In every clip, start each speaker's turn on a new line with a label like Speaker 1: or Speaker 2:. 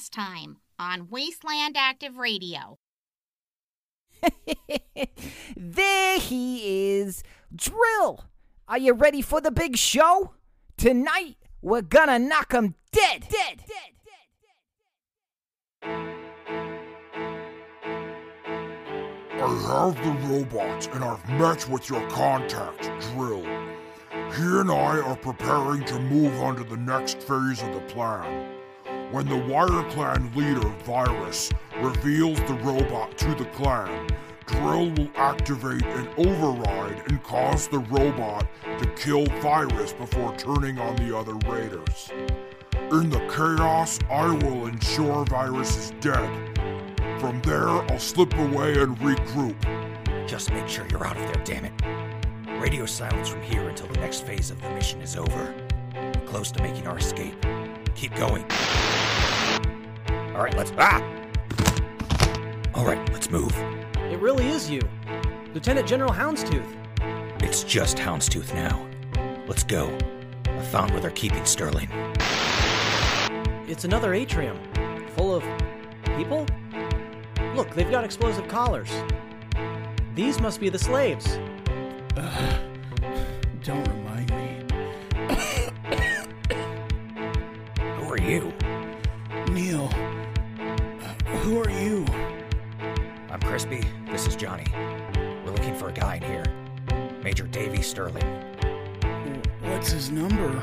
Speaker 1: last time on Wasteland Active Radio.
Speaker 2: there he is. Drill! Are you ready for the big show? Tonight, we're gonna knock knock 'em dead! Dead! Dead!
Speaker 3: I have the robots and I've met with your contact, Drill. He and I are preparing to move on to the next phase of the plan. When the Wire Clan leader, Virus, reveals the robot to the clan, Drill will activate an override and cause the robot to kill Virus before turning on the other raiders. In the chaos, I will ensure Virus is dead. From there, I'll slip away and regroup.
Speaker 4: Just make sure you're out of there, damn it. Radio silence from here until the next phase of the mission is over. We're close to making our escape. Keep going. All right, let's. Ah! All right, let's move.
Speaker 5: It really is you, Lieutenant General Houndstooth.
Speaker 4: It's just Houndstooth now. Let's go. I found where they're keeping Sterling.
Speaker 5: It's another atrium, full of people? Look, they've got explosive collars. These must be the slaves.
Speaker 6: Don't remind me.
Speaker 4: Who are you? Crispy. This is Johnny. We're looking for a guy in here. Major Davy Sterling.
Speaker 6: What's his number?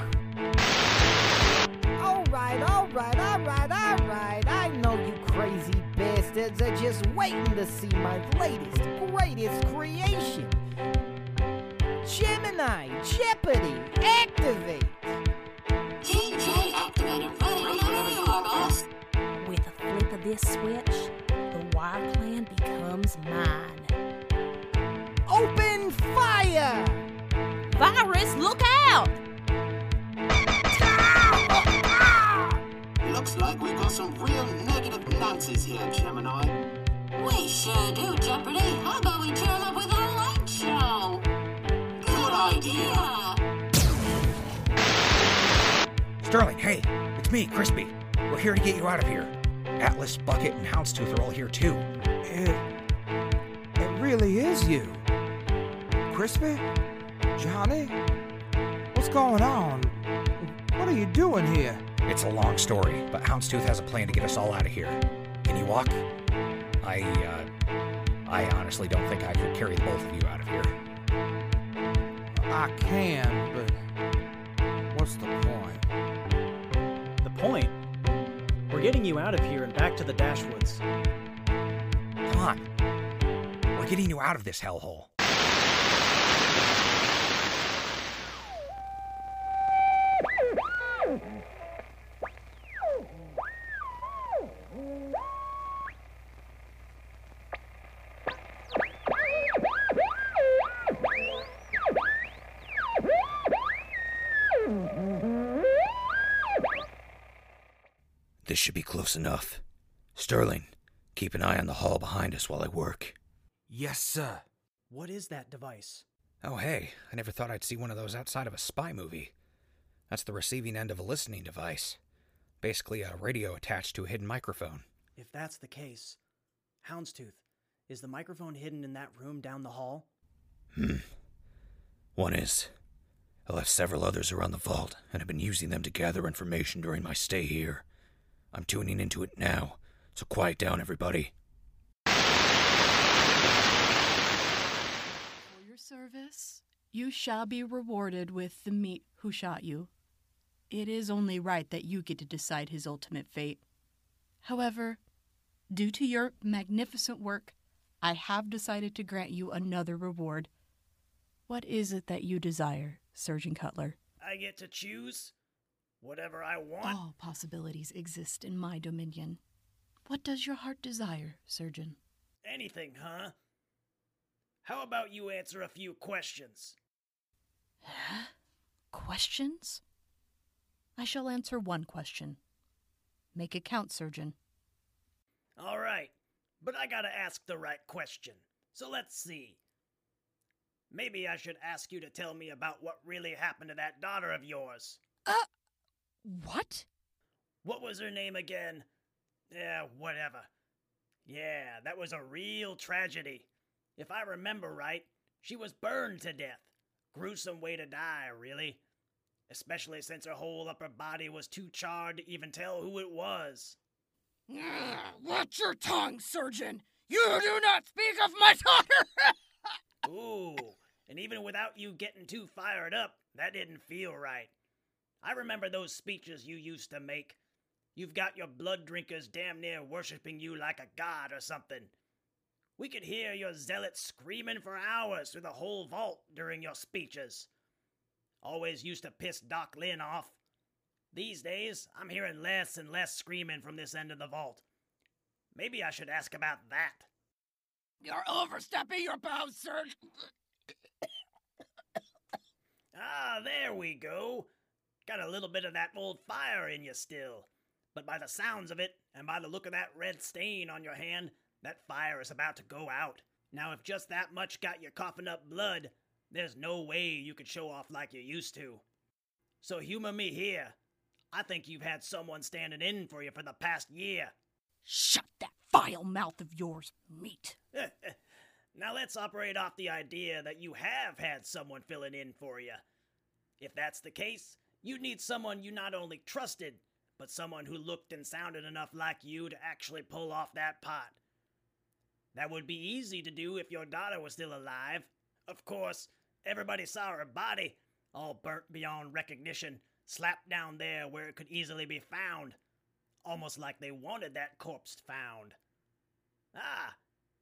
Speaker 2: All right, all right, all right, all right. I know you crazy bastards are just waiting to see my latest, greatest creation. Gemini, Jeopardy, activate!
Speaker 7: DJ activated. Ready whenever you are, boss.
Speaker 8: With a flip of this switch, the Wire Clan becomes mine.
Speaker 2: Open fire!
Speaker 8: Virus, look out!
Speaker 7: Looks like we've got some real negative Nancy's here, Gemini. We sure do, Jeopardy. How about we turn up with our light show? Good idea.
Speaker 4: Sterling, hey, it's me, Crispy. We're here to get you out of here. Atlas, Bucket, and Houndstooth are all here too.
Speaker 9: It. It really is you. Crispy? Johnny? What's going on? What are you doing here?
Speaker 4: It's a long story, but Houndstooth has a plan to get us all out of here. Can you walk? I, uh, I honestly don't think I could carry the both of you out of here.
Speaker 9: I can, but what's the point?
Speaker 5: We're getting you out of here and back to the Dashwoods.
Speaker 4: Come on. We're getting you out of this hellhole. Should be close enough. Sterling, keep an eye on the hall behind us while I work.
Speaker 9: Yes, sir.
Speaker 5: What is that device?
Speaker 4: Oh, hey, I never thought I'd see one of those outside of a spy movie. That's the receiving end of a listening device. Basically, a radio attached to a hidden microphone.
Speaker 5: If that's the case, Houndstooth, is the microphone hidden in that room down the hall?
Speaker 4: Hmm. One is. I left several others around the vault and have been using them to gather information during my stay here. I'm tuning into it now, so quiet down, everybody.
Speaker 10: For your service, you shall be rewarded with the meat who shot you. It is only right that you get to decide his ultimate fate. However, due to your magnificent work, I have decided to grant you another reward. What is it that you desire, Surgeon Cutler?
Speaker 5: I get to choose whatever I want.
Speaker 10: All possibilities exist in my dominion. What does your heart desire, Surgeon?
Speaker 5: Anything, huh? How about you answer a few questions?
Speaker 10: Huh? Questions? I shall answer one question. Make it count, Surgeon.
Speaker 5: All right, but I gotta ask the right question. So let's see. Maybe I should ask you to tell me about what really happened to that daughter of yours.
Speaker 10: What?
Speaker 5: What was her name again? Yeah, whatever. Yeah, that was a real tragedy. If I remember right, she was burned to death. Gruesome way to die, really. Especially since her whole upper body was too charred to even tell who it was.
Speaker 11: Watch your tongue, surgeon! You do not speak of my daughter!
Speaker 5: Ooh, and even without you getting too fired up, that didn't feel right. I remember those speeches you used to make. You've got your blood drinkers damn near worshipping you like a god or something. We could hear your zealots screaming for hours through the whole vault during your speeches. Always used to piss Doc Lynn off. These days, I'm hearing less and less screaming from this end of the vault. Maybe I should ask about that.
Speaker 11: You're overstepping your bounds, Serge.
Speaker 5: Ah, there we go. Got a little bit of that old fire in you still. But by the sounds of it, and by the look of that red stain on your hand, that fire is about to go out. Now, if just that much got you coughing up blood, there's no way you could show off like you used to. So humor me here. I think you've had someone standing in for you for the past year.
Speaker 11: Shut that vile mouth of yours, meat.
Speaker 5: now let's operate off the idea that you have had someone filling in for you. If that's the case, you need someone you not only trusted, but someone who looked and sounded enough like you to actually pull off that pot. That would be easy to do if your daughter was still alive. Of course, everybody saw her body, all burnt beyond recognition, slapped down there where it could easily be found. Almost like they wanted that corpse found. Ah,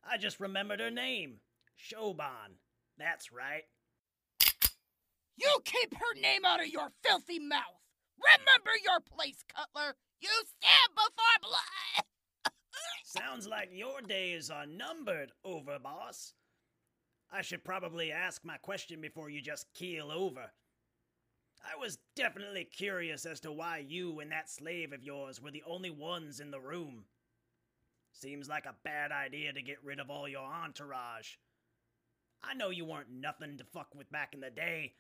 Speaker 5: I just remembered her name. Siobhan. That's right.
Speaker 11: You keep her name out of your filthy mouth. Remember your place, Cutler. You stand before blood.
Speaker 5: Sounds like your days are numbered, Overboss. I should probably ask my question before you just keel over. I was definitely curious as to why you and that slave of yours were the only ones in the room. Seems like a bad idea to get rid of all your entourage. I know you weren't nothing to fuck with back in the day,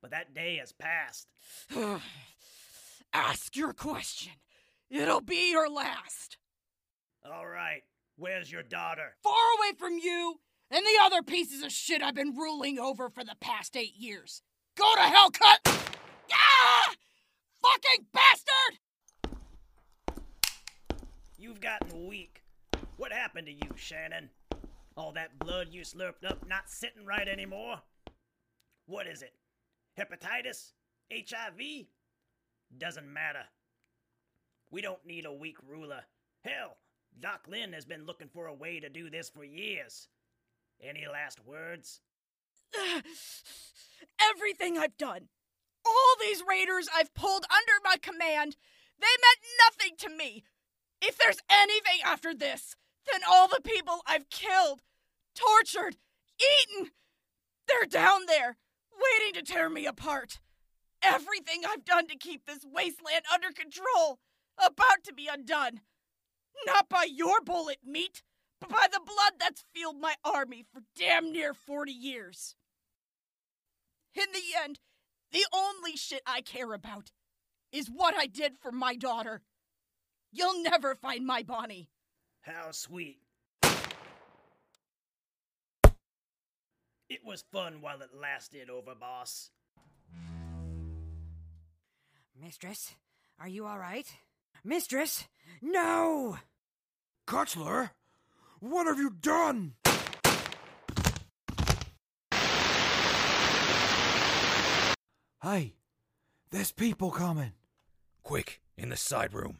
Speaker 5: but that day has passed.
Speaker 11: Ask your question. It'll be your last.
Speaker 5: All right, where's your daughter?
Speaker 11: Far away from you and the other pieces of shit I've been ruling over for the past eight years. Go to hell, cut! Ah! Fucking bastard!
Speaker 5: You've gotten weak. What happened to you, Shannon? All that blood you slurped up not sitting right anymore? What is it? Hepatitis? HIV? Doesn't matter. We don't need a weak ruler. Hell, Doc Lynn has been looking for a way to do this for years. Any last words?
Speaker 10: Everything I've done, all these raiders I've pulled under my command, they meant nothing to me. If there's anything after this, then all the people I've killed, tortured, eaten, they're down there, waiting to tear me apart. Everything I've done to keep this wasteland under control, about to be undone. Not by your bullet meat, but by the blood that's fueled my army for damn near 40 years. In the end, the only shit I care about is what I did for my daughter. You'll never find my Bonnie.
Speaker 5: How sweet. It was fun while it lasted, Overboss.
Speaker 9: Mistress, are you all right? Mistress, no!
Speaker 3: Cutler, what have you done?
Speaker 9: Hey, there's people coming.
Speaker 4: Quick, in the side room.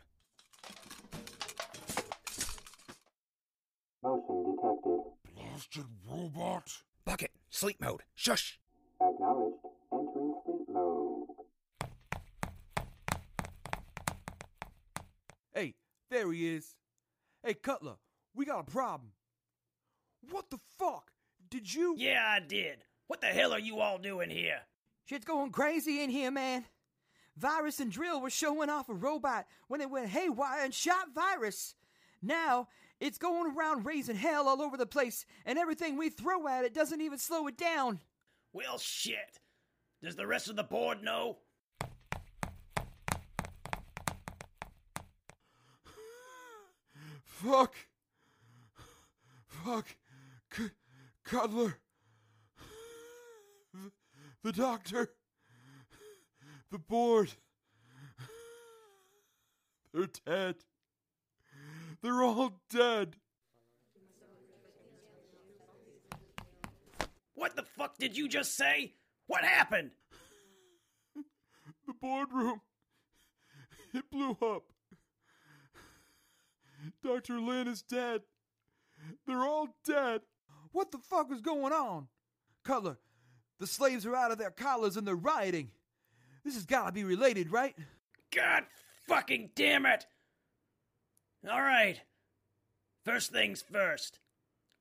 Speaker 7: Motion detected.
Speaker 3: Blasted robot.
Speaker 4: Bucket, sleep mode. Shush.
Speaker 7: Acknowledged. Entering sleep mode.
Speaker 9: Hey, there he is. Hey, Cutler, we got a problem. What the fuck? Did you?
Speaker 5: Yeah, I did. What the hell are you all doing here?
Speaker 9: Shit's going crazy in here, man. Virus and Drill were showing off a robot when it went haywire and shot Virus. Now, it's going around raising hell all over the place, and everything we throw at it doesn't even slow it down.
Speaker 5: Well, shit. Does the rest of the board know?
Speaker 3: Fuck. Fuck. C- Cutler. The, the doctor. The board. They're dead. They're all dead.
Speaker 5: What the fuck did you just say? What happened?
Speaker 3: The boardroom. It blew up. Dr. Lynn is dead. They're all dead.
Speaker 9: What the fuck is going on? Cutler, the slaves are out of their collars and they're rioting. This has gotta be related, right?
Speaker 5: God fucking damn it! All right. First things first.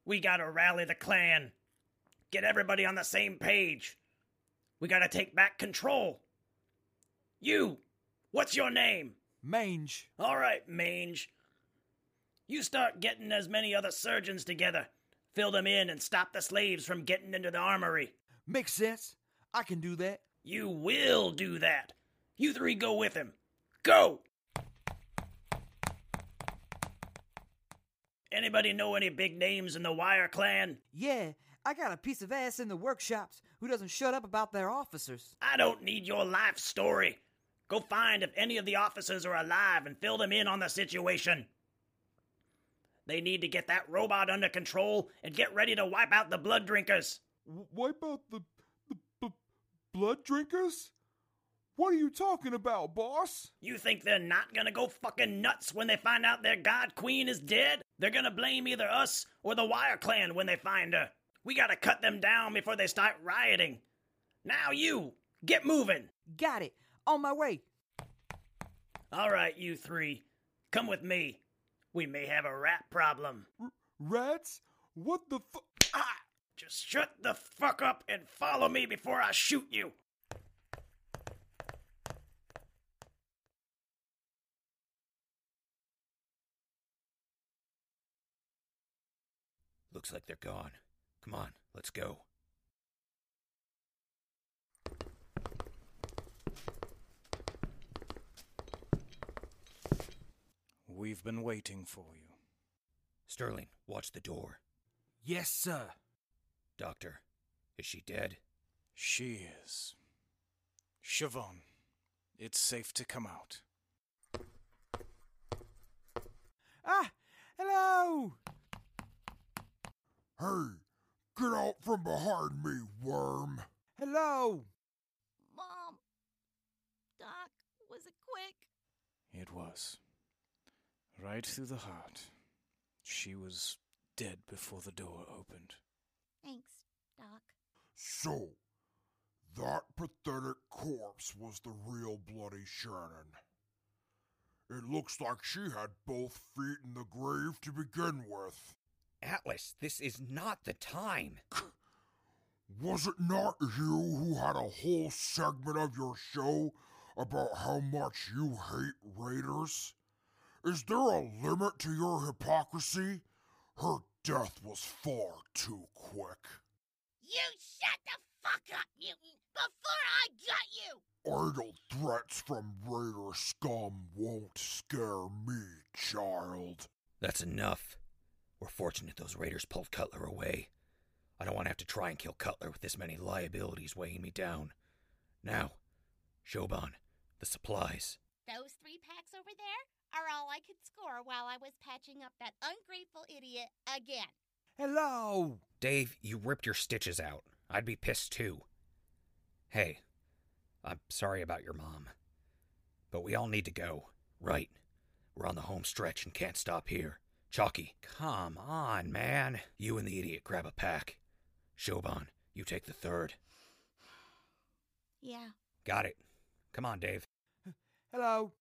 Speaker 5: We gotta rally the clan. Get everybody on the same page. We gotta take back control. You, what's your name?
Speaker 9: Mange.
Speaker 5: All right, Mange. You start getting as many other surgeons together. Fill them in and stop the slaves from getting into the armory.
Speaker 9: Makes sense. I can do that.
Speaker 5: You will do that. You three go with him. Go! Anybody know any big names in the Wire clan?
Speaker 9: Yeah, I got a piece of ass in the workshops who doesn't shut up about their officers.
Speaker 5: I don't need your life story. Go find if any of the officers are alive and fill them in on the situation. They need to get that robot under control and get ready to wipe out the blood drinkers.
Speaker 3: W- wipe out the, the b- blood drinkers? What are you talking about, boss?
Speaker 5: You think they're not gonna go fucking nuts when they find out their god queen is dead? They're gonna blame either us or the Wire clan when they find her. We gotta cut them down before they start rioting. Now you, get moving.
Speaker 9: Got it. On my way.
Speaker 5: All right, you three, come with me. We may have a rat problem.
Speaker 3: R- rats? What the fu-
Speaker 5: Ah! Just shut the fuck up and follow me before I shoot you.
Speaker 4: Looks like they're gone. Come on, let's go.
Speaker 12: We've been waiting for you.
Speaker 4: Sterling, watch the door.
Speaker 9: Yes, sir.
Speaker 4: Doctor, is she dead?
Speaker 12: She is. Siobhan, it's safe to come out.
Speaker 9: Ah, hello.
Speaker 3: Hey, get out from behind me, worm.
Speaker 9: Hello.
Speaker 8: Mom. Doc, was it quick?
Speaker 12: It was. Right through the heart. She was dead before the door opened.
Speaker 8: Thanks, Doc.
Speaker 3: So, that pathetic corpse was the real Bloody Shannon. It looks like she had both feet in the grave to begin with.
Speaker 4: Atlas, this is not the time.
Speaker 3: Was it not you who had a whole segment of your show about how much you hate Raiders? Is there a limit to your hypocrisy? Her death was far too quick.
Speaker 1: You shut the fuck up, mutant, before I got you!
Speaker 3: Idle threats from Raider scum won't scare me, child.
Speaker 4: That's enough. We're fortunate those raiders pulled Cutler away. I don't want to have to try and kill Cutler with this many liabilities weighing me down. Now, Siobhan, the supplies.
Speaker 1: Those three packs over there are all I could score while I was patching up that ungrateful idiot again.
Speaker 9: Hello.
Speaker 4: Dave, you ripped your stitches out. I'd be pissed too. Hey, I'm sorry about your mom. But we all need to go. Right. We're on the home stretch and can't stop here. Chalky, come on, man. You and the idiot grab a pack. Siobhan, you take the third.
Speaker 8: Yeah.
Speaker 4: Got it. Come on, Dave.
Speaker 9: Hello.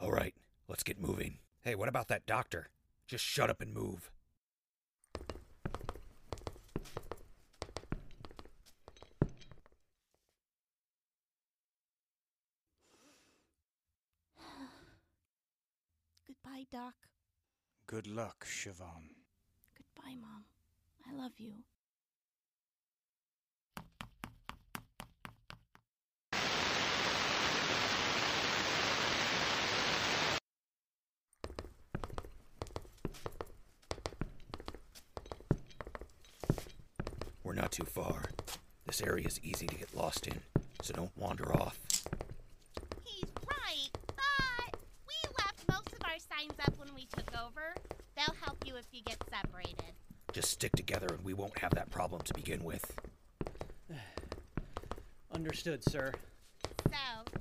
Speaker 4: All right, let's get moving. Hey, what about that doctor? Just shut up and move.
Speaker 8: Goodbye, Doc.
Speaker 12: Good luck, Siobhan.
Speaker 8: Goodbye, Mom. I love you.
Speaker 4: We're not too far. This area is easy to get lost in, so don't wander off.
Speaker 1: Took over. They'll help you if you get separated.
Speaker 4: Just stick together and we won't have that problem to begin with.
Speaker 13: Understood, sir.
Speaker 1: So,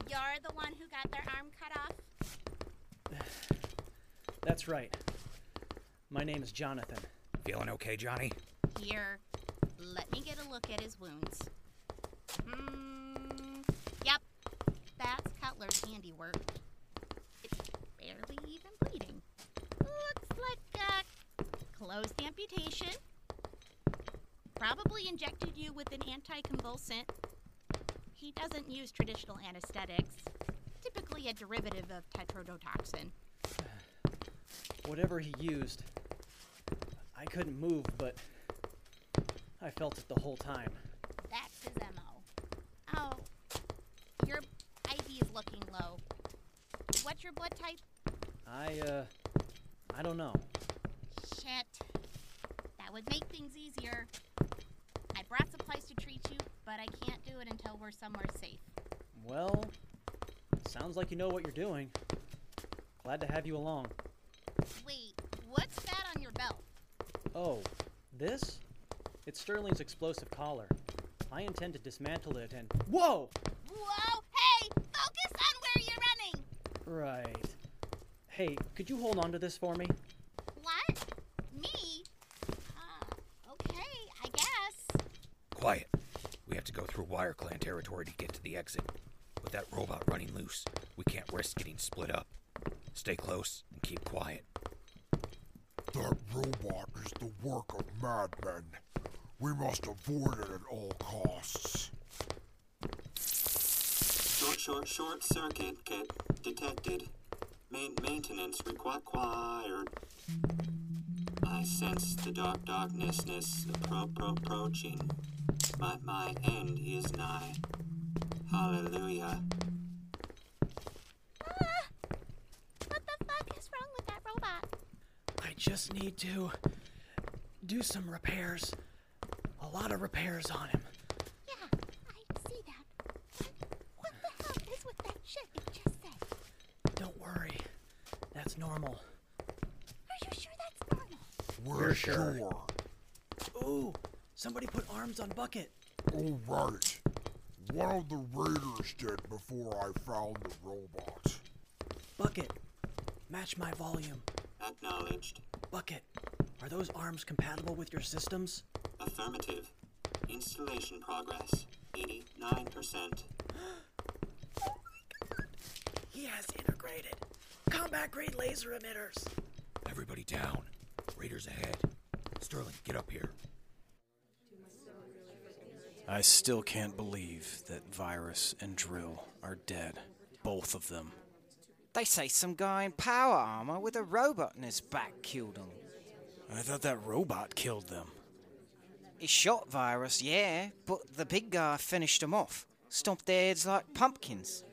Speaker 1: you're the one who got their arm cut off?
Speaker 13: That's right. My name is Jonathan.
Speaker 4: Feeling okay, Johnny?
Speaker 1: Here, let me get a look at his wounds. Hmm. Yep, that's Cutler's handiwork. It's barely even bleeding. Looks like a closed amputation. Probably injected you with an anticonvulsant. He doesn't use traditional anesthetics, typically a derivative of tetrodotoxin.
Speaker 13: Whatever he used, I couldn't move, but I felt it the whole time.
Speaker 1: That's his MO. Oh, your IV is looking low. What's your blood type?
Speaker 13: I, uh, I don't know.
Speaker 1: That would make things easier. I brought supplies to treat you, but I can't do it until we're somewhere safe.
Speaker 13: Well, sounds like you know what you're doing. Glad to have you along.
Speaker 1: Wait, what's that on your belt?
Speaker 13: Oh, this? It's Sterling's explosive collar. I intend to dismantle it and. Whoa!
Speaker 1: Whoa! Hey! Focus on where you're running!
Speaker 13: Right. Hey, could you hold on to this for me?
Speaker 1: What? Me? Uh, okay, I guess.
Speaker 4: Quiet. We have to go through Wire Clan territory to get to the exit. With that robot running loose, we can't risk getting split up. Stay close and keep quiet.
Speaker 3: That robot is the work of madmen. We must avoid it at all costs.
Speaker 7: Short, short, short circuit kit detected. Main maintenance required. I sense the dark darknessness appro- appro- approaching. My, my end is nigh. Hallelujah.
Speaker 1: Ah! What the fuck is wrong with that robot?
Speaker 13: I just need to do some repairs. A lot of repairs on him.
Speaker 1: Yeah, I see that. What the hell is with that shit it just said?
Speaker 13: Don't worry. That's normal.
Speaker 1: Are you sure that's normal?
Speaker 3: We're,
Speaker 4: We're sure.
Speaker 3: sure.
Speaker 13: Ooh, somebody put arms on Bucket.
Speaker 3: Oh, right. One of the raiders did before I found the robot.
Speaker 13: Bucket, match my volume.
Speaker 7: Acknowledged.
Speaker 13: Bucket, are those arms compatible with your systems?
Speaker 7: Affirmative. Installation progress. 89%.
Speaker 13: oh He has integrated combat grade laser emitters.
Speaker 4: Everybody down. Raiders ahead. Sterling, get up here.
Speaker 12: I still can't believe that Virus and Drill are dead. Both of them.
Speaker 2: They say some guy in power armor with a robot in his back killed him.
Speaker 12: I thought that robot killed them.
Speaker 2: He shot Virus, yeah, but the big guy finished him off. Stomped their heads like pumpkins.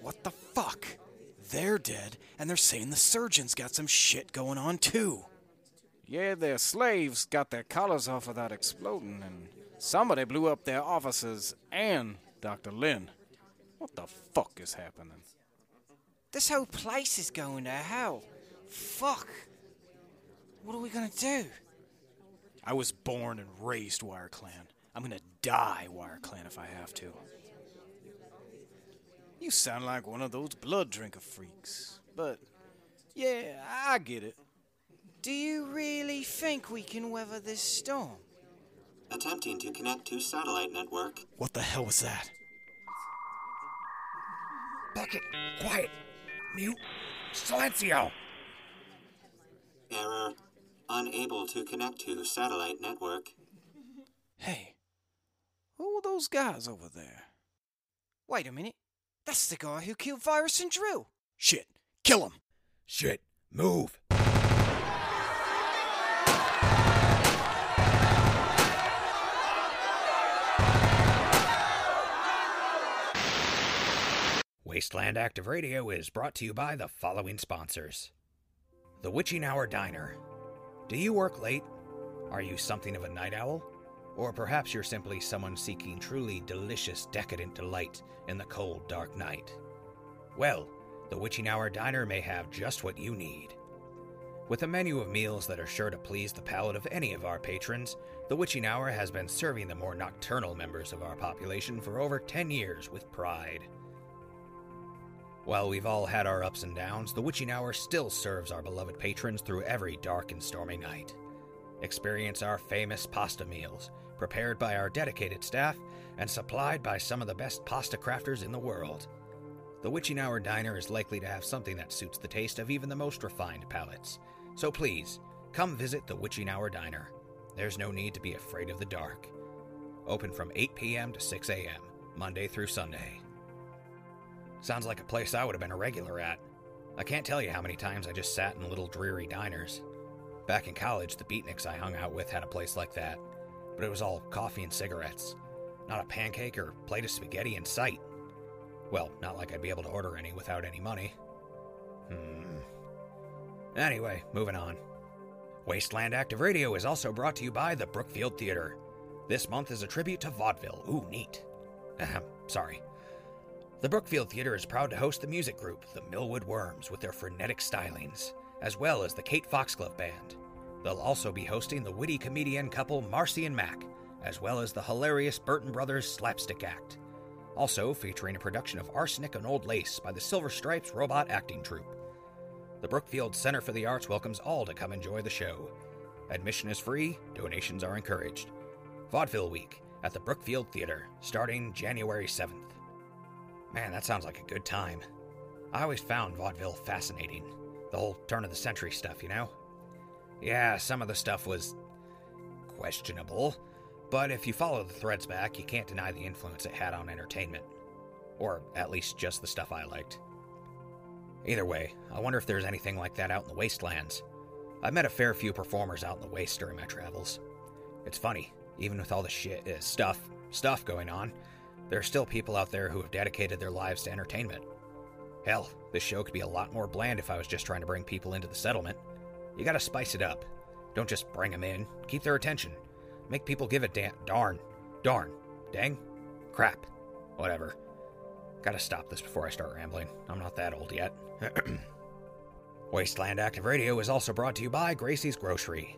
Speaker 12: What the fuck? They're dead, and they're saying the surgeon's got some shit going on too.
Speaker 2: Yeah, their slaves got their collars off without exploding, and somebody blew up their offices and Dr. Lynn. What the fuck is happening? This whole place is going to hell. Fuck. What are we gonna do?
Speaker 12: I was born and raised Wire Clan. I'm gonna die Wire Clan if I have to. You sound like one of those blood drinker freaks. But, yeah, I get it.
Speaker 2: Do you really think we can weather this storm?
Speaker 7: Attempting to connect to satellite network.
Speaker 12: What the hell was that?
Speaker 4: Bucket, quiet. Mute. Silencio.
Speaker 7: Error. Unable to connect to satellite network.
Speaker 2: Hey, who are those guys over there? Wait a minute. That's the guy who killed Virus and Drew.
Speaker 12: Shit, kill him.
Speaker 4: Shit, move. Wasteland Active Radio is brought to you by the following sponsors The Witching Hour Diner. Do you work late? Are you something of a night owl? Or perhaps you're simply someone seeking truly delicious, decadent delight in the cold, dark night. Well, the Witching Hour Diner may have just what you need. With a menu of meals that are sure to please the palate of any of our patrons, the Witching Hour has been serving the more nocturnal members of our population for over 10 years with pride. While we've all had our ups and downs, the Witching Hour still serves our beloved patrons through every dark and stormy night. Experience our famous pasta meals, prepared by our dedicated staff and supplied by some of the best pasta crafters in the world. The Witching Hour Diner is likely to have something that suits the taste of even the most refined palates. So please, come visit the Witching Hour Diner. There's no need to be afraid of the dark. Open from 8 p.m. to 6 a.m., Monday through Sunday. Sounds like a place I would have been a regular at. I can't tell you how many times I just sat in little dreary diners. Back in college, the beatniks I hung out with had a place like that, but it was all coffee and cigarettes. Not a pancake or plate of spaghetti in sight. Well, not like I'd be able to order any without any money. Hmm. Anyway, moving on. Wasteland Active Radio is also brought to you by the Brookfield Theater. This month is a tribute to vaudeville. Ooh, neat. Sorry. The Brookfield Theater is proud to host the music group, the Millwood Worms, with their frenetic stylings, as well as the Kate Foxglove Band. They'll also be hosting the witty comedian couple Marcy and Mac, as well as the hilarious Burton Brothers slapstick act. Also featuring a production of Arsenic and Old Lace by the Silver Stripes Robot Acting Troupe. The Brookfield Center for the Arts welcomes all to come enjoy the show. Admission is free, donations are encouraged. Vaudeville Week at the Brookfield Theater, starting January 7th. Man, that sounds like a good time. I always found vaudeville fascinating. The whole turn of the century stuff, you know? Yeah, some of the stuff was questionable, but if you follow the threads back, you can't deny the influence it had on entertainment. Or at least just the stuff I liked. Either way, I wonder if there's anything like that out in the wastelands. I've met a fair few performers out in the waste during my travels. It's funny, even with all the shit, uh, stuff, stuff going on, there are still people out there who have dedicated their lives to entertainment. Hell, this show could be a lot more bland if I was just trying to bring people into the settlement. You gotta spice it up. Don't just bring them in, keep their attention. Make people give a damn. darn, darn, dang, crap, whatever. Gotta stop this before I start rambling. I'm not that old yet. Wasteland Active Radio is also brought to you by Gracie's Grocery.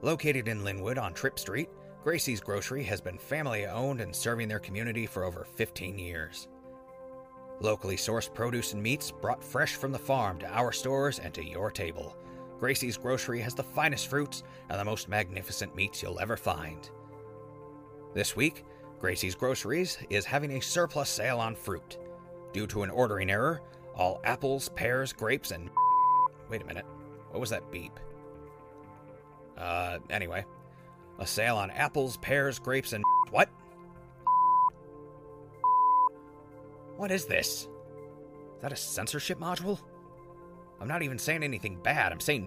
Speaker 4: Located in Linwood on Trip Street, Gracie's Grocery has been family owned and serving their community for over 15 years. Locally sourced produce and meats brought fresh from the farm to our stores and to your table. Gracie's Grocery has the finest fruits and the most magnificent meats you'll ever find. This week, Gracie's Groceries is having a surplus sale on fruit. Due to an ordering error, all apples, pears, grapes, and. Wait a minute. What was that beep? Uh, anyway. A sale on apples, pears, grapes, and. What? What is this? Is that a censorship module? I'm not even saying anything bad, I'm saying.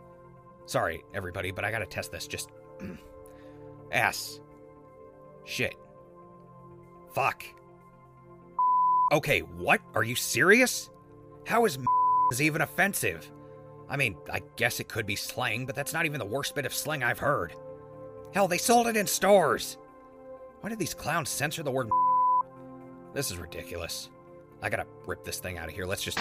Speaker 4: Sorry, everybody, but I gotta test this. Just. Ass. Shit. Fuck. Okay, what? Are you serious? How is is even offensive? I mean, I guess it could be slang, but that's not even the worst bit of slang I've heard. Hell, they sold it in stores. Why did these clowns censor the word? This is ridiculous. I gotta rip this thing out of here. Let's just.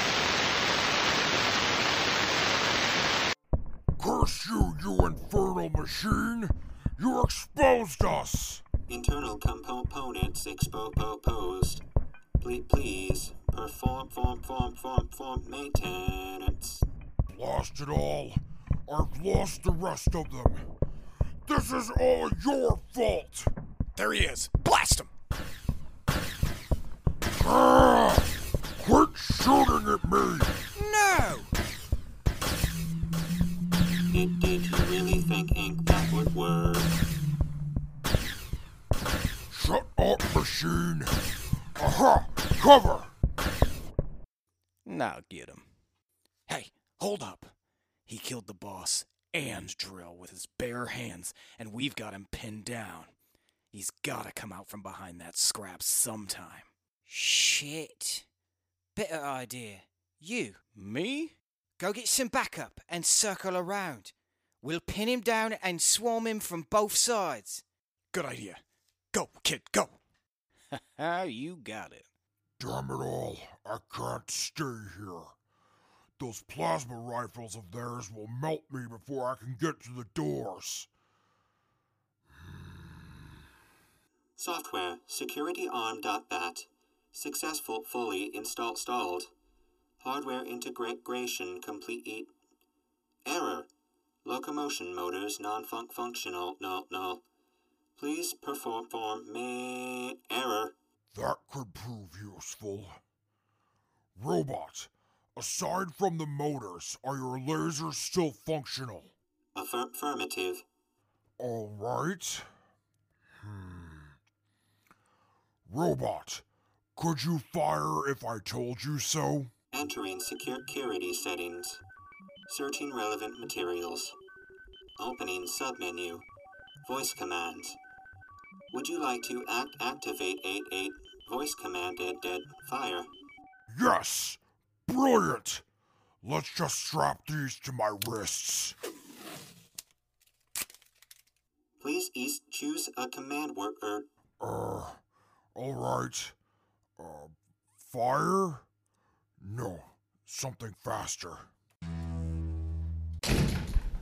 Speaker 3: Curse you, you infernal machine! You exposed us!
Speaker 7: Internal components exposed. Please, please perform, form, form, form, form maintenance.
Speaker 3: Lost it all. I've lost the rest of them. This is all your fault.
Speaker 2: There he is. Blast him.
Speaker 3: Ah, quit shooting at me.
Speaker 2: No.
Speaker 7: Did, did you really think ink that would work?
Speaker 3: Shut up, machine. Aha! Cover!
Speaker 2: Now get him. Hey, hold up. He killed the boss and Drill with his bare hands, and we've got him pinned down. He's gotta come out from behind that scrap sometime.
Speaker 14: Shit. Better idea. You.
Speaker 2: Me?
Speaker 14: Go get some backup and circle around. We'll pin him down and swarm him from both sides.
Speaker 12: Good idea. Go, kid, go.
Speaker 2: you got it.
Speaker 3: Damn it all, I can't stay here. Those plasma rifles of theirs will melt me before I can get to the doors.
Speaker 7: Software securityarm.bat. Successful fully installed stalled. Hardware integration complete. Error. Locomotion motors non-functional. No, no. Please perform form me error.
Speaker 3: That could prove useful. Robot, aside from the motors, are your lasers still functional?
Speaker 7: Affirm- affirmative.
Speaker 3: All right. Hmm. Robot, could you fire if I told you so?
Speaker 7: Entering security settings. Searching relevant materials. Opening submenu. Voice commands. Would you like to act activate 88 voice commanded dead fire?
Speaker 3: Yes! Brilliant! Let's just strap these to my wrists.
Speaker 7: Please east choose a command word.
Speaker 3: Uh, alright. Uh, fire? No, something faster.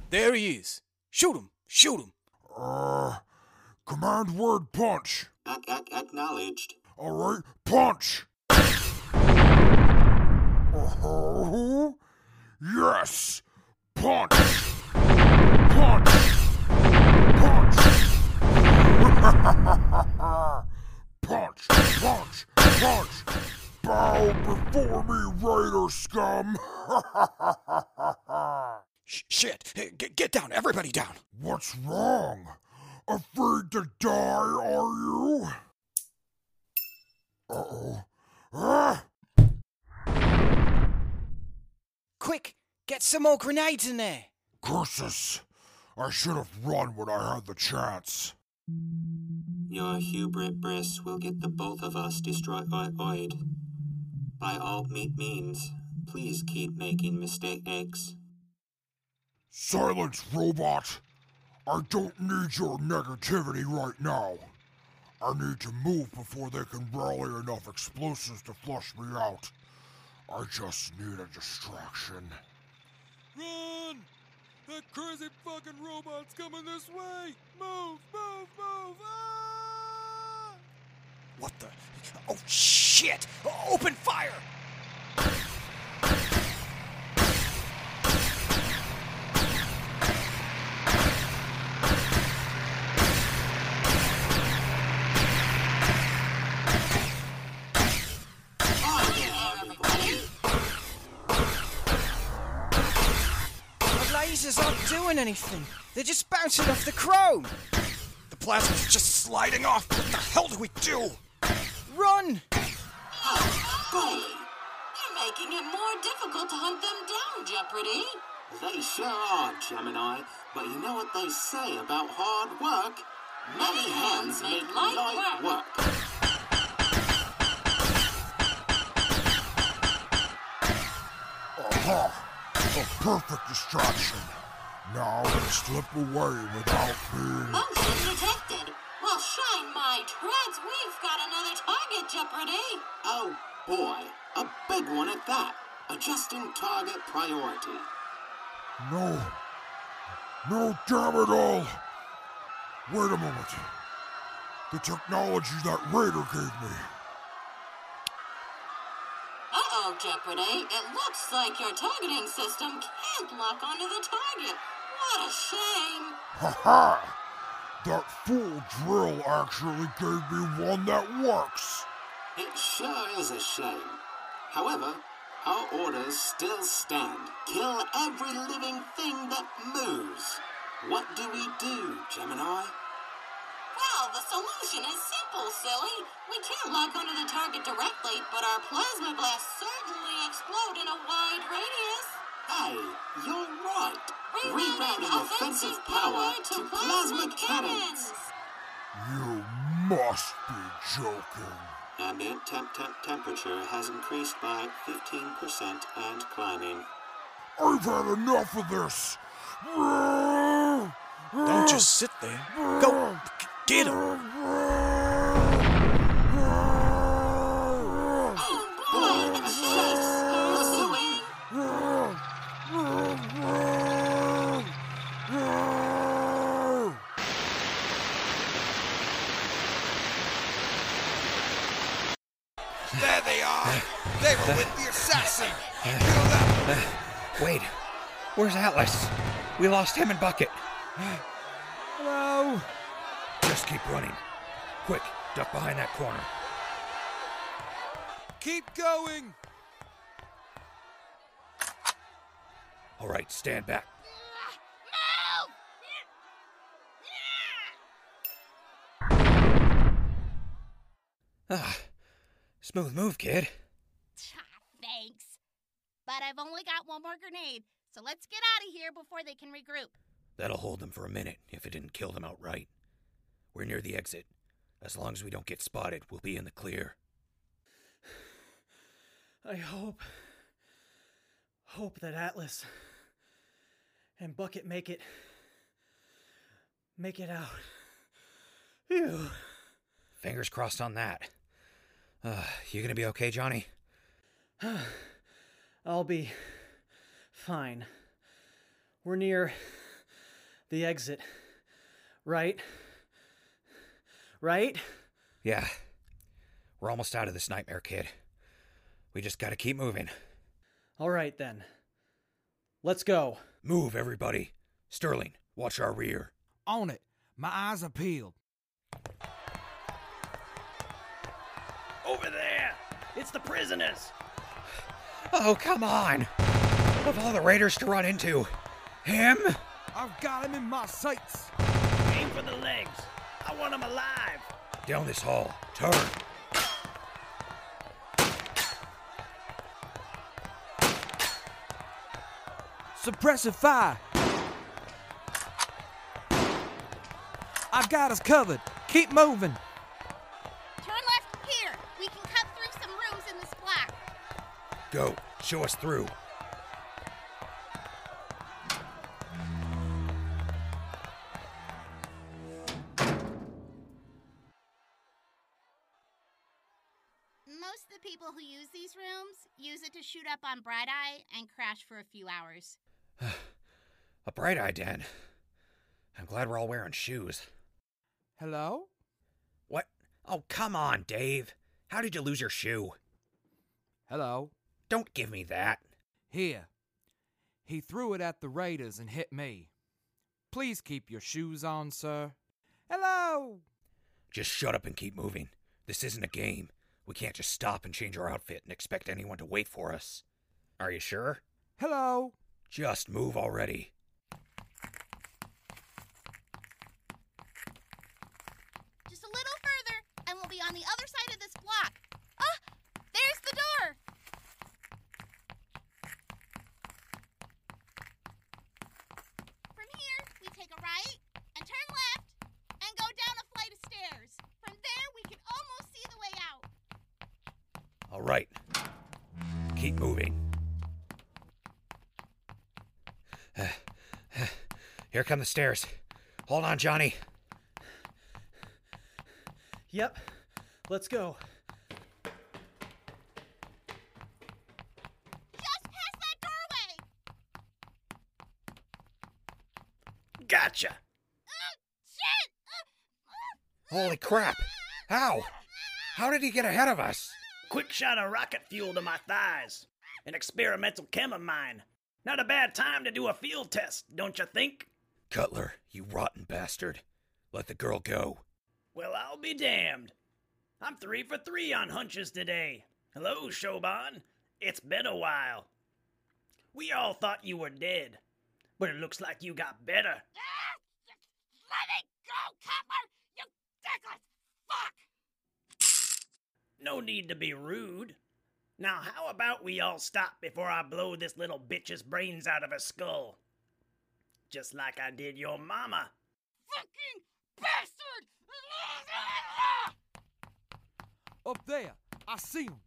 Speaker 2: There he is. Shoot him. Shoot him.
Speaker 3: Uh, command word punch.
Speaker 7: ac- ac- acknowledged.
Speaker 3: Alright, punch! Oh, yes! Punch! Punch! Punch! punch! Punch! Punch! Bow before me, Raider scum!
Speaker 4: Sh- shit! Hey, Get, down, everybody down!
Speaker 3: What's wrong? Afraid to die, are you? Uh-oh. Ah!
Speaker 14: Quick, get some more grenades in there.
Speaker 3: Curses! I should have run when I had the chance.
Speaker 7: Your hubris will get the both of us destroyed. By all me- means, please keep making mistakes.
Speaker 3: Silence, robot! I don't need your negativity right now. I need to move before they can rally enough explosives to flush me out. I just need a distraction.
Speaker 12: Run! That crazy fucking robot's coming this way! Move, move, move! Ah!
Speaker 4: What the? Oh shit! Open fire!
Speaker 14: Doing anything. They're just bouncing off the chrome.
Speaker 4: The plasma's just sliding off. What the hell do we do?
Speaker 14: Run!
Speaker 7: Bully! You're making it more difficult to hunt them down, Jeopardy! They sure are, Gemini. But you know what they say about hard work? Many hands make light work.
Speaker 3: Aha! A perfect distraction. Now they slip away without being.
Speaker 7: Motion detected. Well, shine my treads. We've got another target, Jeopardy. Oh, boy. A big one at that. Adjusting target priority.
Speaker 3: No. No, damn it all! Wait a moment. The technology that Raider gave me.
Speaker 7: Uh-oh, Jeopardy. It looks like your targeting system can't lock onto the target. What a shame.
Speaker 3: Ha ha! That fool drill actually gave me one that works.
Speaker 7: It sure is a shame. However, our orders still stand. Kill every living thing that moves. What do we do, Gemini? Well, the solution is simple, silly. We can't lock onto the target directly, but our plasma blasts certainly explode in a wide radius. Hey, you're right. Rerouting offensive power to plasma cannons.
Speaker 3: You must be joking.
Speaker 7: Ambient temp- temp- temperature has increased by 15% and climbing.
Speaker 3: I've had enough of this.
Speaker 2: Don't just sit there. Go.
Speaker 4: Get him!
Speaker 15: There they are. They were with the assassin.
Speaker 4: Wait, where's Atlas? We lost him and Bucket.
Speaker 9: Hello?
Speaker 4: Just keep running. Quick, duck behind that corner.
Speaker 15: Keep going.
Speaker 4: All right, stand back. Ah, smooth move, kid.
Speaker 1: Thanks. But I've only got one more grenade, so let's get out of here before they can regroup.
Speaker 4: That'll hold them for a minute if it didn't kill them outright. We're near the exit. As long as we don't get spotted, we'll be in the clear.
Speaker 5: I hope. Hope that Atlas and Bucket make it. Make it out. Phew.
Speaker 4: Fingers crossed on that. Uh, you gonna be okay, Johnny?
Speaker 5: I'll be fine. We're near the exit. Right? Right?
Speaker 4: Yeah. We're almost out of this nightmare, kid. We just gotta keep moving.
Speaker 5: All right then. Let's go.
Speaker 4: Move, everybody. Sterling, watch our rear.
Speaker 9: On it. My eyes are peeled.
Speaker 5: Over there! It's the prisoners!
Speaker 4: Oh, come on! Of all the raiders to run into, him?
Speaker 9: I've got him in my sights.
Speaker 5: Aim for the legs. I want him alive.
Speaker 4: Down this hall. Turn.
Speaker 9: Suppressive fire. I've got us covered. Keep moving.
Speaker 4: Show us through.
Speaker 1: Most of the people who use these rooms use it to shoot up on Bright Eye and crash for a few hours.
Speaker 4: A bright eye den. I'm glad we're all wearing shoes.
Speaker 9: Hello?
Speaker 4: What? Oh, come on, Dave. How did you lose your shoe?
Speaker 9: Hello?
Speaker 4: Don't give me that.
Speaker 9: Here. He threw it at the raiders and hit me. Please keep your shoes on, sir. Hello?
Speaker 4: Just shut up and keep moving. This isn't a game. We can't just stop and change our outfit and expect anyone to wait for us. Are you sure?
Speaker 9: Hello?
Speaker 4: Just move already.
Speaker 1: Just a little further, and we'll be on the other side of this block. Ah, there's the door. From here, we take a right and turn left and go down a flight of stairs. From there, we can almost see the way out.
Speaker 4: All right. Keep moving. Here come the stairs. Hold on, Johnny.
Speaker 5: Yep. Let's go.
Speaker 1: Just past that doorway.
Speaker 5: Gotcha.
Speaker 1: Oh, shit!
Speaker 4: Holy crap! How? How did he get ahead of us?
Speaker 5: Quick shot of rocket fuel to my thighs. An experimental chem of mine. Not a bad time to do a field test, don't you think?
Speaker 4: Cutler, you rotten bastard. Let the girl go.
Speaker 5: Well, I'll be damned. I'm three for three on hunches today. Hello, Siobhan. It's been a while. We all thought you were dead, but it looks like you got better.
Speaker 11: Ah, Let it go, Cutler! You dickless fuck!
Speaker 5: No need to be rude. Now, how about we all stop before I blow this little bitch's brains out of her skull? Just like I did your mama.
Speaker 11: Fucking bastard!
Speaker 9: Up there. I see him.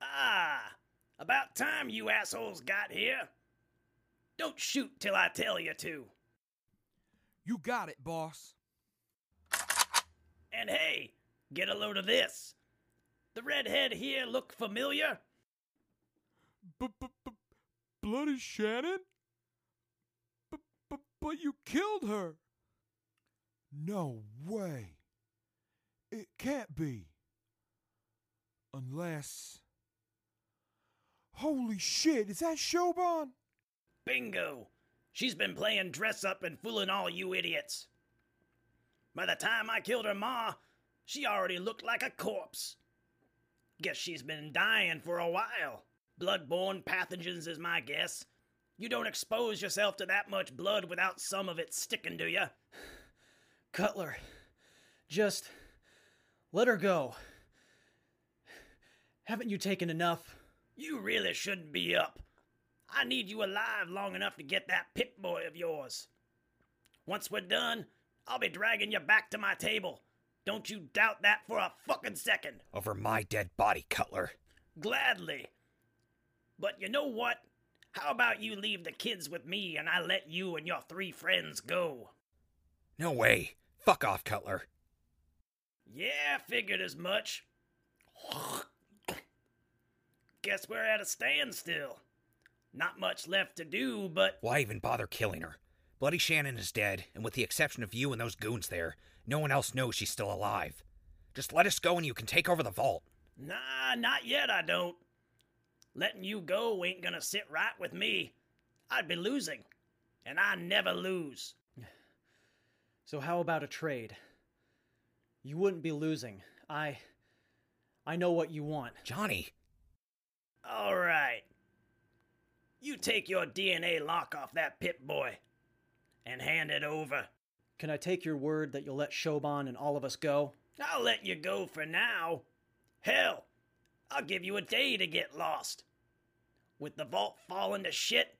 Speaker 5: Ah, about time you assholes got here. Don't shoot till I tell you to.
Speaker 9: You got it, boss.
Speaker 5: And hey, get a load of this. The redhead here look familiar?
Speaker 16: Bloody Shannon? But, you killed her. No way. It can't be. Unless. Holy shit, is that Siobhan?
Speaker 5: Bingo! She's been playing dress up and fooling all you idiots. By the time I killed her ma, she already looked like a corpse. Guess she's been dying for a while. Bloodborne pathogens is my guess. You don't expose yourself to that much blood without some of it sticking to you.
Speaker 13: Cutler, just let her go. Haven't you taken enough?
Speaker 5: You really shouldn't be up. I need you alive long enough to get that Pip Boy of yours. Once we're done, I'll be dragging you back to my table. Don't you doubt that for a fucking second.
Speaker 4: Over my dead body, Cutler.
Speaker 5: Gladly. But you know what? How about you leave the kids with me and I let you and your three friends go?
Speaker 4: No way. Fuck off, Cutler.
Speaker 5: Yeah, figured as much. Guess we're at a standstill. Not much left to do, but.
Speaker 4: Why even bother killing her? Bloody Shannon is dead, and with the exception of you and those goons there, no one else knows she's still alive. Just let us go and you can take over the vault.
Speaker 5: Nah, not yet, I don't. Letting you go ain't gonna sit right with me. I'd be losing. And I never lose.
Speaker 13: So, how about a trade? You wouldn't be losing. I. I know what you want.
Speaker 4: Johnny!
Speaker 5: All right. You take your DNA lock off that Pip Boy and hand it over.
Speaker 13: Can I take your word that you'll let Siobhan and all of us go?
Speaker 5: I'll let you go for now. Hell, I'll give you a day to get lost. With the vault falling to shit,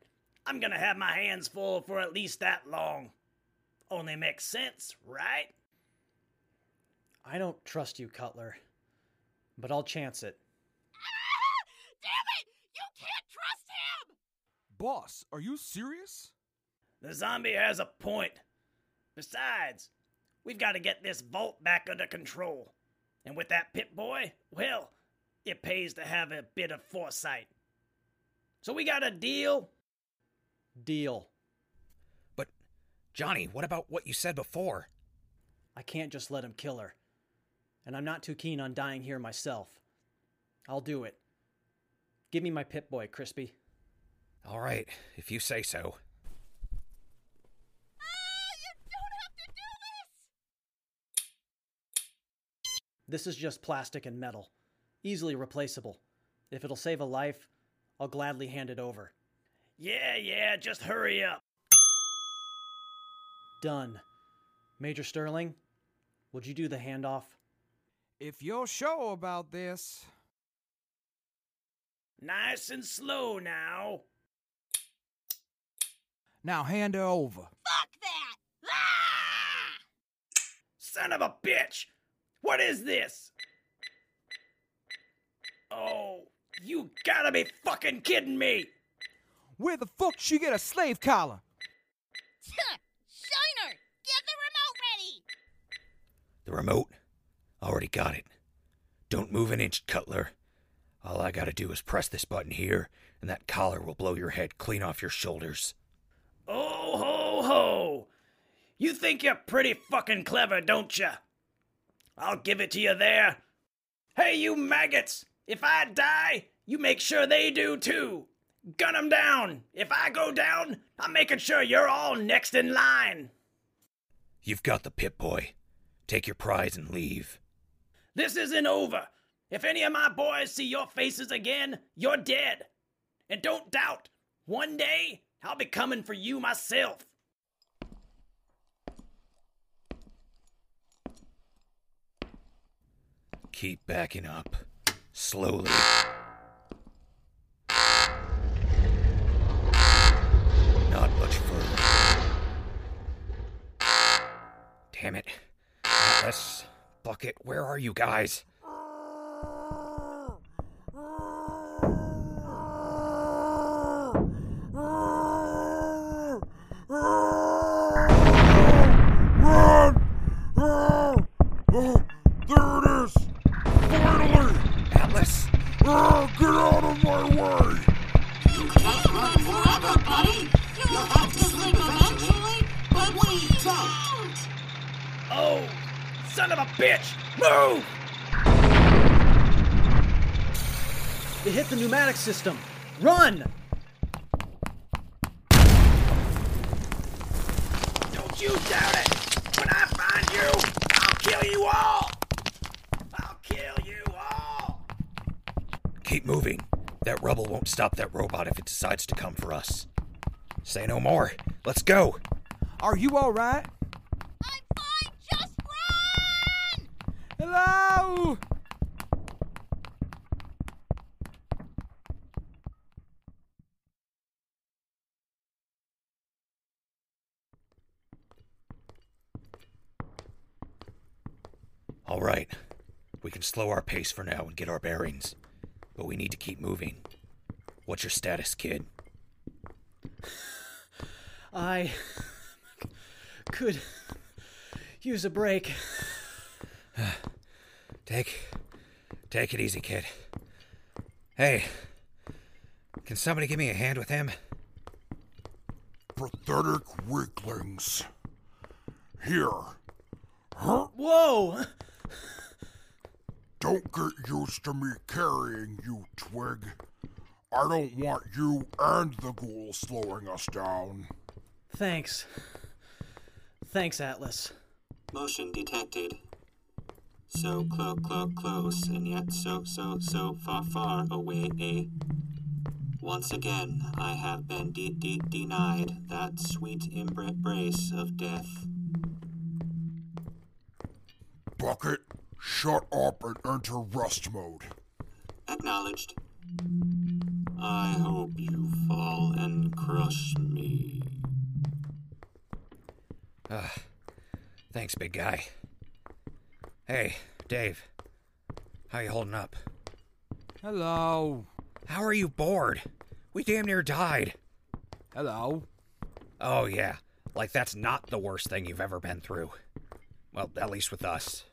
Speaker 5: I'm gonna have my hands full for at least that long. Only makes sense, right?
Speaker 13: I don't trust you, Cutler. But I'll chance it.
Speaker 11: Damn it! You can't trust him!
Speaker 16: Boss, are you serious?
Speaker 5: The zombie has a point. Besides, we've got to get this vault back under control. And with that Pip Boy, well, it pays to have a bit of foresight. So we got a deal?
Speaker 13: Deal.
Speaker 4: But, Johnny, what about what you said before?
Speaker 13: I can't just let him kill her. And I'm not too keen on dying here myself. I'll do it. Give me my Pip Boy, Crispy.
Speaker 4: All right, if you say so.
Speaker 13: This is just plastic and metal, easily replaceable. If it'll save a life, I'll gladly hand it over.
Speaker 5: Yeah, yeah, just hurry up.
Speaker 13: Done. Major Sterling, would you do the handoff?
Speaker 2: If you're sure about this.
Speaker 5: Nice and slow now.
Speaker 2: Now hand her over.
Speaker 11: Fuck that! Ah!
Speaker 5: Son of a bitch! What is this? Oh, you gotta be fucking kidding me!
Speaker 2: Where the fuck she get a slave collar?
Speaker 1: Shiner, get the remote ready!
Speaker 4: The remote? I already got it. Don't move an inch, Cutler. All I gotta do is press this button here, and that collar will blow your head clean off your shoulders.
Speaker 5: Oh ho ho! You think you're pretty fucking clever, don't ya? I'll give it to you there. Hey, you maggots! If I die, you make sure they do too. Gun 'em down. If I go down, I'm making sure you're all next in line.
Speaker 4: You've got the Pip Boy. Take your prize and leave.
Speaker 5: This isn't over. If any of my boys see your faces again, you're dead. And don't doubt, one day I'll be coming for you myself.
Speaker 4: Keep backing up. Slowly. Not much further. Damn it. Atlas, Bucket, where are you guys?
Speaker 5: Son of a bitch! Move!
Speaker 13: It hit the pneumatic system. Run!
Speaker 5: Don't you doubt it! When I find you, I'll kill you all! I'll kill you all!
Speaker 4: Keep moving. That rubble won't stop that robot if it decides to come for us. Say no more. Let's go.
Speaker 16: Are you alright?
Speaker 1: I'm fine. Just run!
Speaker 4: All right. We can slow our pace for now and get our bearings. But we need to keep moving. What's your status, kid?
Speaker 13: I could use a break.
Speaker 4: Take take it easy, kid. Hey, can somebody give me a hand with him?
Speaker 3: Pathetic weaklings. Here. Huh?
Speaker 13: Whoa!
Speaker 3: Don't get used to me carrying you, Twig. I don't want you and the ghoul slowing us down.
Speaker 13: Thanks. Thanks, Atlas.
Speaker 7: Motion detected. So clo clo close, and yet so so so far far away. A once again, I have been de- de- denied that sweet embrace of death.
Speaker 3: Bucket, shut up and enter rust mode.
Speaker 7: Acknowledged. I hope you fall and crush me.
Speaker 4: Ah, thanks, big guy. Hey, Dave. How you holding up?
Speaker 16: Hello.
Speaker 4: How are you bored? We damn near died.
Speaker 16: Hello.
Speaker 4: Oh, yeah. Like that's not the worst thing you've ever been through. Well, at least with us.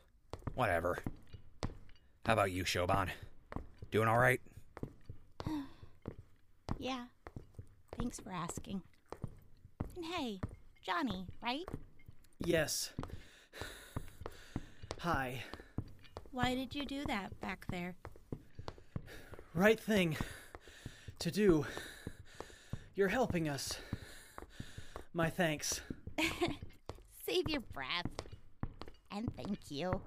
Speaker 4: Whatever. How about you, Siobhan? Doing all right?
Speaker 1: Yeah. Thanks for asking. And hey, Johnny, right?
Speaker 13: Yes. Hi.
Speaker 1: Why did you do that back there?
Speaker 13: Right thing to do. You're helping us. My thanks.
Speaker 1: Save your breath. And thank you.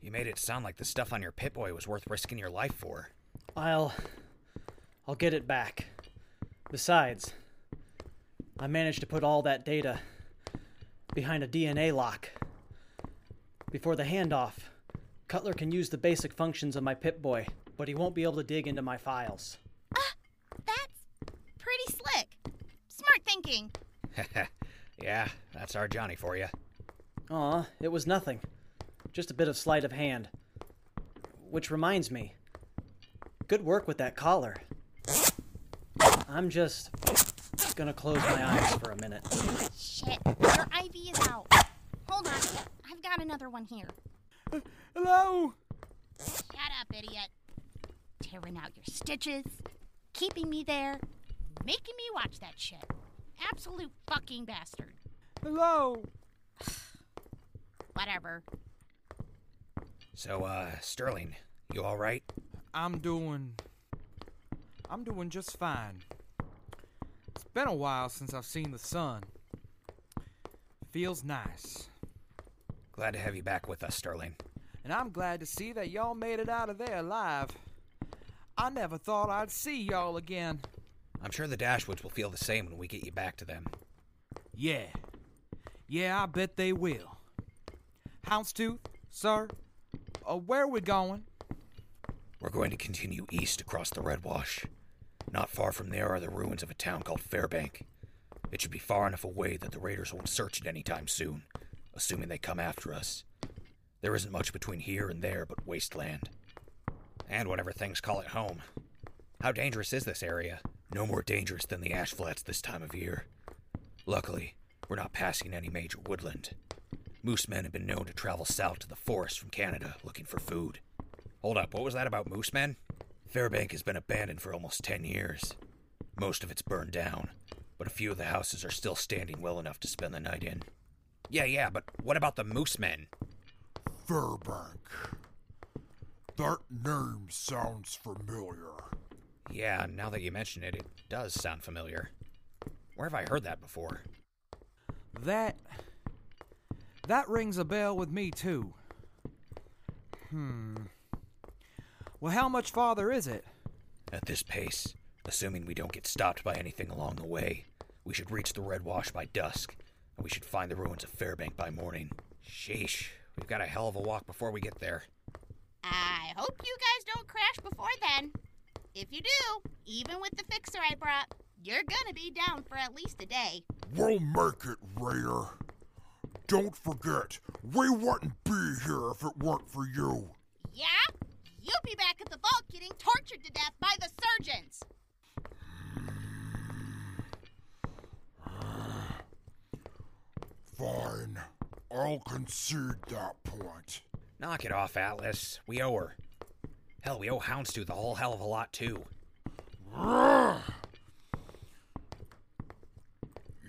Speaker 4: You made it sound like the stuff on your Pip Boy was worth risking your life for.
Speaker 13: I'll. I'll get it back. Besides, I managed to put all that data behind a DNA lock. Before the handoff, Cutler can use the basic functions of my Pip Boy, but he won't be able to dig into my files.
Speaker 1: Ah, that's pretty slick. Smart thinking.
Speaker 4: yeah, that's our Johnny for you.
Speaker 13: Aw, it was nothing. Just a bit of sleight of hand. Which reminds me good work with that collar. I'm just gonna close my eyes for a minute.
Speaker 1: Shit, your IV is out. Hold on, I've got another one here.
Speaker 16: Hello?
Speaker 1: Shut up, idiot. Tearing out your stitches, keeping me there, making me watch that shit. Absolute fucking bastard.
Speaker 16: Hello?
Speaker 1: Whatever.
Speaker 4: So, uh, Sterling, you alright?
Speaker 16: I'm doing. I'm doing just fine. It's been a while since I've seen the sun. Feels nice.
Speaker 4: Glad to have you back with us, Sterling.
Speaker 16: And I'm glad to see that y'all made it out of there alive. I never thought I'd see y'all again.
Speaker 4: I'm sure the Dashwoods will feel the same when we get you back to them.
Speaker 16: Yeah. Yeah, I bet they will. Houndstooth, sir, uh, where are we going?
Speaker 4: We're going to continue east across the Red Wash. Not far from there are the ruins of a town called Fairbank. It should be far enough away that the raiders won't search it anytime soon, assuming they come after us. There isn't much between here and there but wasteland. And whatever things call it home. How dangerous is this area? No more dangerous than the ash flats this time of year. Luckily, we're not passing any major woodland. Moose men have been known to travel south to the forest from Canada looking for food. Hold up, what was that about moose men? Fairbank has been abandoned for almost 10 years. Most of it's burned down, but a few of the houses are still standing well enough to spend the night in. Yeah, yeah, but what about the Moose Men?
Speaker 3: Fairbank. That name sounds familiar.
Speaker 4: Yeah, now that you mention it, it does sound familiar. Where have I heard that before?
Speaker 16: That. That rings a bell with me, too. Hmm. Well, how much farther is it?
Speaker 4: At this pace, assuming we don't get stopped by anything along the way, we should reach the Red Wash by dusk, and we should find the ruins of Fairbank by morning. Sheesh, we've got a hell of a walk before we get there.
Speaker 1: I hope you guys don't crash before then. If you do, even with the fixer I brought, you're gonna be down for at least a day.
Speaker 3: We'll make it, Raider. Don't forget, we wouldn't be here if it weren't for you.
Speaker 1: Yeah? You'll be back at the vault getting tortured to death by the surgeons.
Speaker 3: Fine. I'll concede that point.
Speaker 4: Knock it off, Atlas. We owe her. Hell, we owe Houndstooth a whole hell of a lot, too.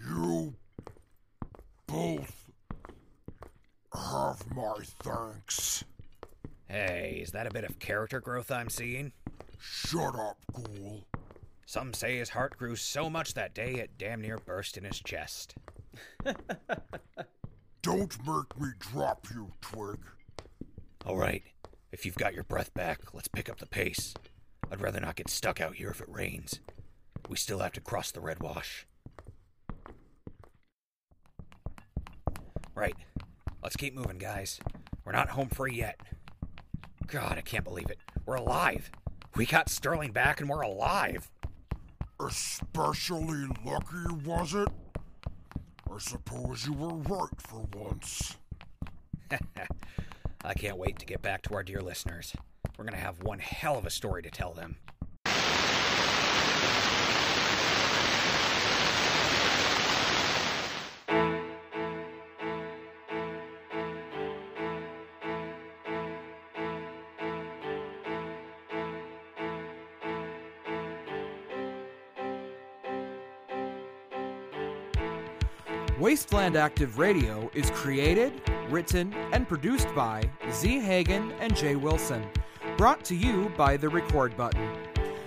Speaker 3: You both have my thanks.
Speaker 4: Hey, is that a bit of character growth I'm seeing?
Speaker 3: Shut up, ghoul.
Speaker 4: Some say his heart grew so much that day it damn near burst in his chest.
Speaker 3: Don't make me drop you, Twig.
Speaker 4: All right, if you've got your breath back, let's pick up the pace. I'd rather not get stuck out here if it rains. We still have to cross the Red Wash. Right, let's keep moving, guys. We're not home free yet. God, I can't believe it. We're alive. We got Sterling back and we're alive.
Speaker 3: Especially lucky, was it? I suppose you were right for once.
Speaker 4: I can't wait to get back to our dear listeners. We're going to have one hell of a story to tell them.
Speaker 16: Wasteland Active Radio is created, written, and produced by Z. Hagen and Jay Wilson. Brought to you by the Record Button.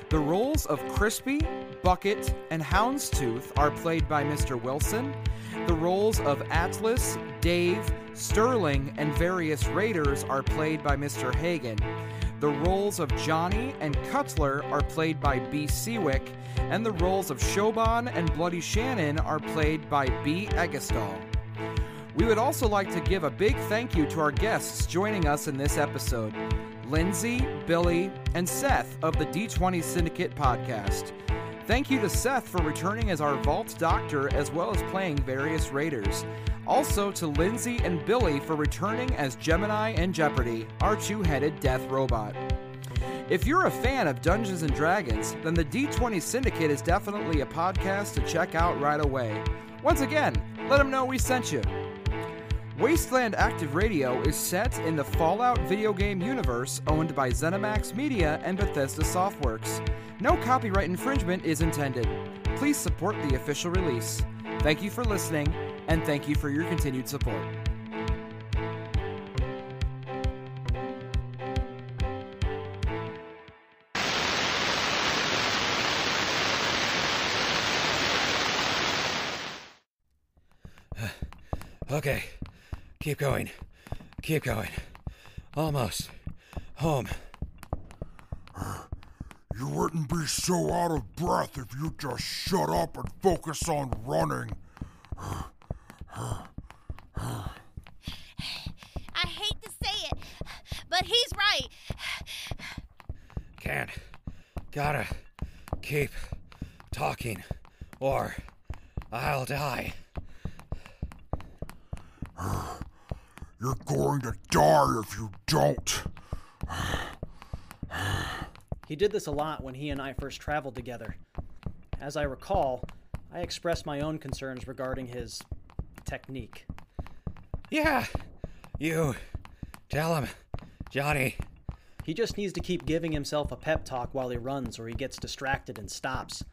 Speaker 16: The roles of Crispy, Bucket, and Houndstooth are played by Mr. Wilson. The roles of Atlas, Dave, Sterling, and various raiders are played by Mr. Hagen. The roles of Johnny and Cutler are played by B. Seawick, and the roles of Siobhan and Bloody Shannon are played by B. Eggestal. We would also like to give a big thank you to our guests joining us in this episode Lindsay, Billy, and Seth of the D20 Syndicate podcast. Thank you to Seth for returning as our Vault Doctor as well as playing various raiders. Also to Lindsay and Billy for returning as Gemini and Jeopardy, our two headed death robot. If you're a fan of Dungeons and Dragons, then the D20 Syndicate is definitely a podcast to check out right away. Once again, let them know we sent you. Wasteland Active Radio is set in the Fallout video game universe owned by ZeniMax Media and Bethesda Softworks. No copyright infringement is intended. Please support the official release. Thank you for listening, and thank you for your continued support.
Speaker 4: Okay, keep going. Keep going. Almost. Home.
Speaker 3: You wouldn't be so out of breath if you just shut up and focus on running.
Speaker 1: I hate to say it, but he's right.
Speaker 4: Can't. Gotta keep talking, or I'll die.
Speaker 3: You're going to die if you don't.
Speaker 13: He did this a lot when he and I first traveled together. As I recall, I expressed my own concerns regarding his technique.
Speaker 4: Yeah, you. Tell him, Johnny.
Speaker 13: He just needs to keep giving himself a pep talk while he runs or he gets distracted and stops.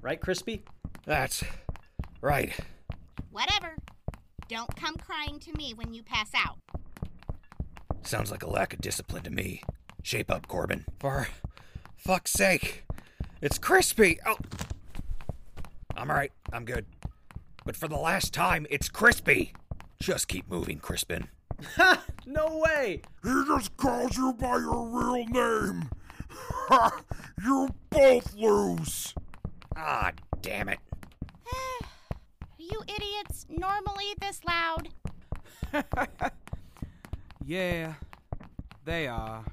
Speaker 13: Right, Crispy?
Speaker 4: That's right.
Speaker 1: Whatever. Don't come crying to me when you pass out.
Speaker 4: Sounds like a lack of discipline to me. Shape up, Corbin. For fuck's sake. It's crispy. Oh. I'm alright. I'm good. But for the last time, it's crispy. Just keep moving, Crispin.
Speaker 16: Ha! No way!
Speaker 3: He just calls you by your real name. Ha! You both lose.
Speaker 4: Ah, damn it.
Speaker 1: You idiots normally this loud?
Speaker 16: Yeah, they are.